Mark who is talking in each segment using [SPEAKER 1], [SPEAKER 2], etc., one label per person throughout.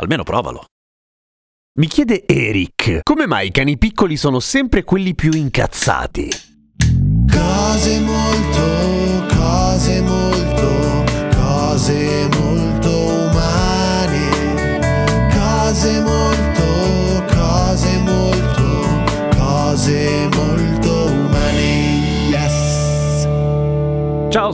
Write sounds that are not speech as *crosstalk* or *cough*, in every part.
[SPEAKER 1] Almeno provalo. Mi chiede Eric, come mai i cani piccoli sono sempre quelli più incazzati?
[SPEAKER 2] Cose molto, cose molto, cose molto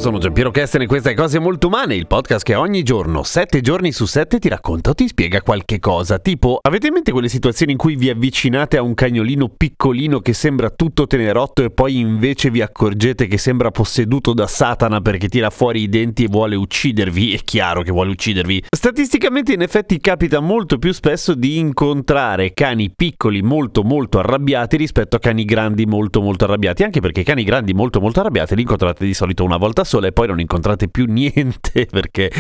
[SPEAKER 1] sono Giampiero Kesten e questa è Cose Molto Umane, il podcast che ogni giorno, 7 giorni su 7, ti racconta o ti spiega qualche cosa. Tipo, avete in mente quelle situazioni in cui vi avvicinate a un cagnolino piccolino che sembra tutto tenerotto e poi invece vi accorgete che sembra posseduto da Satana perché tira fuori i denti e vuole uccidervi? È chiaro che vuole uccidervi. Statisticamente in effetti capita molto più spesso di incontrare cani piccoli molto molto arrabbiati rispetto a cani grandi molto molto arrabbiati, anche perché cani grandi molto molto arrabbiati li incontrate di solito una volta sola e poi non incontrate più *laughs* niente perché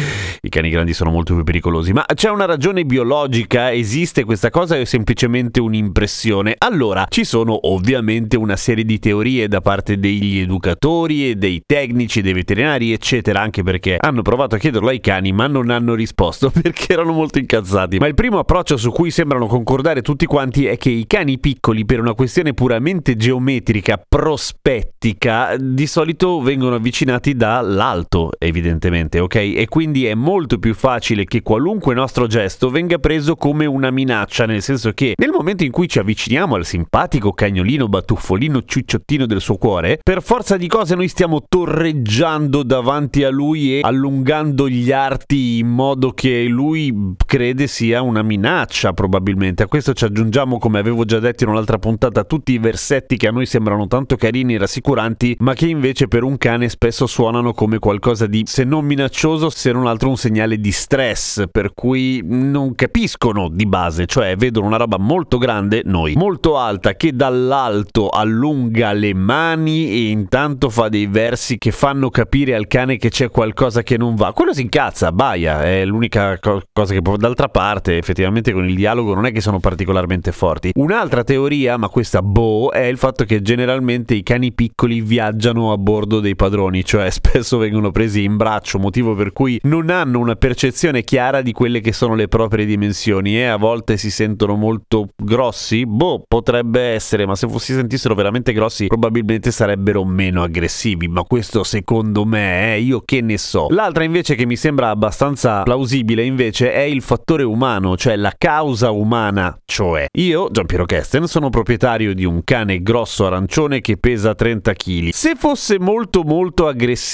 [SPEAKER 1] i cani grandi sono molto più pericolosi. Ma c'è una ragione biologica? Esiste questa cosa o è semplicemente un'impressione? Allora, ci sono ovviamente una serie di teorie da parte degli educatori e dei tecnici, dei veterinari, eccetera, anche perché hanno provato a chiederlo ai cani ma non hanno risposto *laughs* perché erano molto incazzati. Ma il primo approccio su cui sembrano concordare tutti quanti è che i cani piccoli, per una questione puramente geometrica, prospettica, di solito vengono avvicinati dall'alto, evidentemente, ok? E quindi è molto più facile che qualunque nostro gesto venga preso come una minaccia, nel senso che nel momento in cui ci avviciniamo al simpatico cagnolino batuffolino ciucciottino del suo cuore, per forza di cose noi stiamo torreggiando davanti a lui e allungando gli arti in modo che lui crede sia una minaccia, probabilmente. A questo ci aggiungiamo, come avevo già detto in un'altra puntata, tutti i versetti che a noi sembrano tanto carini e rassicuranti, ma che invece per un cane spesso suonano come qualcosa di, se non minaccioso, se non altro un segnale di stress, per cui non capiscono di base, cioè vedono una roba molto grande, noi, molto alta, che dall'alto allunga le mani e intanto fa dei versi che fanno capire al cane che c'è qualcosa che non va. Quello si incazza, baia, è l'unica co- cosa che può... D'altra parte, effettivamente con il dialogo non è che sono particolarmente forti. Un'altra teoria, ma questa boh, è il fatto che generalmente i cani piccoli viaggiano a bordo dei padroni, cioè spesso vengono presi in braccio, motivo per cui non hanno una percezione chiara di quelle che sono le proprie dimensioni e a volte si sentono molto grossi. Boh, potrebbe essere, ma se si sentissero veramente grossi probabilmente sarebbero meno aggressivi, ma questo secondo me, eh, io che ne so. L'altra invece che mi sembra abbastanza plausibile invece è il fattore umano, cioè la causa umana, cioè io, Giampiero Kesten, sono proprietario di un cane grosso arancione che pesa 30 kg. Se fosse molto molto aggressivo,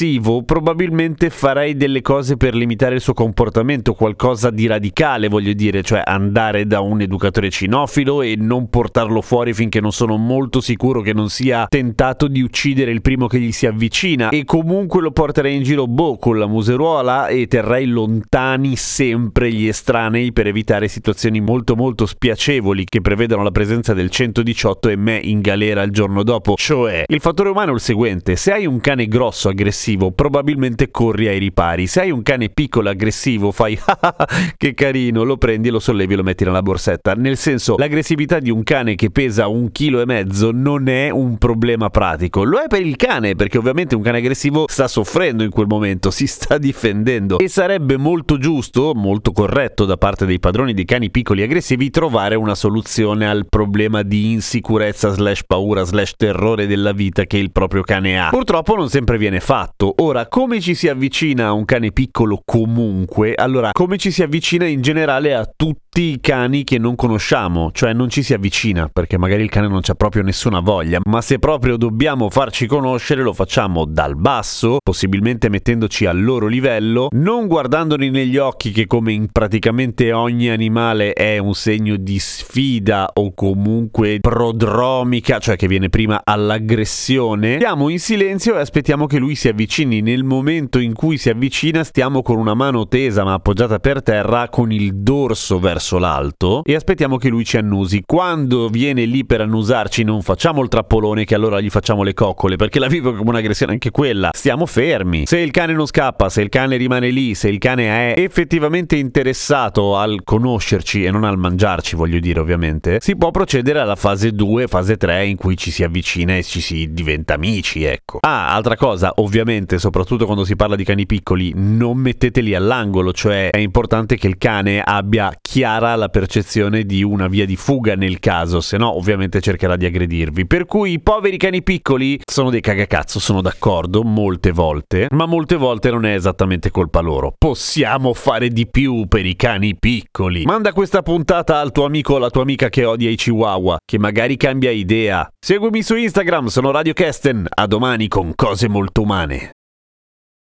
[SPEAKER 1] probabilmente farei delle cose per limitare il suo comportamento, qualcosa di radicale, voglio dire, cioè andare da un educatore cinofilo e non portarlo fuori finché non sono molto sicuro che non sia tentato di uccidere il primo che gli si avvicina e comunque lo porterei in giro boh con la museruola e terrei lontani sempre gli estranei per evitare situazioni molto molto spiacevoli che prevedono la presenza del 118 e me in galera il giorno dopo. Cioè, il fattore umano è il seguente: se hai un cane grosso aggressivo, probabilmente corri ai ripari. Se hai un cane piccolo aggressivo, fai *laughs* ah, che carino, lo prendi, lo sollevi e lo metti nella borsetta. Nel senso, l'aggressività di un cane che pesa un chilo e mezzo non è un problema pratico. Lo è per il cane, perché ovviamente un cane aggressivo sta soffrendo in quel momento, si sta difendendo. E sarebbe molto giusto, molto corretto da parte dei padroni di cani piccoli aggressivi trovare una soluzione al problema di insicurezza slash paura slash terrore della vita che il proprio cane ha. Purtroppo non sempre viene fatto. Ora, come ci si avvicina a un cane piccolo comunque? Allora, come ci si avvicina in generale a tutti i cani che non conosciamo, cioè non ci si avvicina perché magari il cane non c'ha proprio nessuna voglia, ma se proprio dobbiamo farci conoscere lo facciamo dal basso, possibilmente mettendoci al loro livello, non guardandoli negli occhi che come in praticamente ogni animale è un segno di sfida o comunque prodromica, cioè che viene prima all'aggressione. Stiamo in silenzio e aspettiamo che lui si avvicini. Nel momento in cui si avvicina stiamo con una mano tesa ma appoggiata per terra con il dorso verso verso l'alto e aspettiamo che lui ci annusi. Quando viene lì per annusarci non facciamo il trappolone che allora gli facciamo le coccole perché la vivo come un'aggressione anche quella. Stiamo fermi. Se il cane non scappa, se il cane rimane lì, se il cane è effettivamente interessato al conoscerci e non al mangiarci, voglio dire ovviamente, si può procedere alla fase 2, fase 3 in cui ci si avvicina e ci si diventa amici, ecco. Ah, altra cosa, ovviamente, soprattutto quando si parla di cani piccoli, non metteteli all'angolo, cioè è importante che il cane abbia chiara la percezione di una via di fuga nel caso, se no ovviamente cercherà di aggredirvi. Per cui i poveri cani piccoli sono dei cagacazzo, sono d'accordo, molte volte, ma molte volte non è esattamente colpa loro. Possiamo fare di più per i cani piccoli. Manda questa puntata al tuo amico o alla tua amica che odia i chihuahua, che magari cambia idea. Seguimi su Instagram, sono Radio Kesten. A domani con cose molto umane.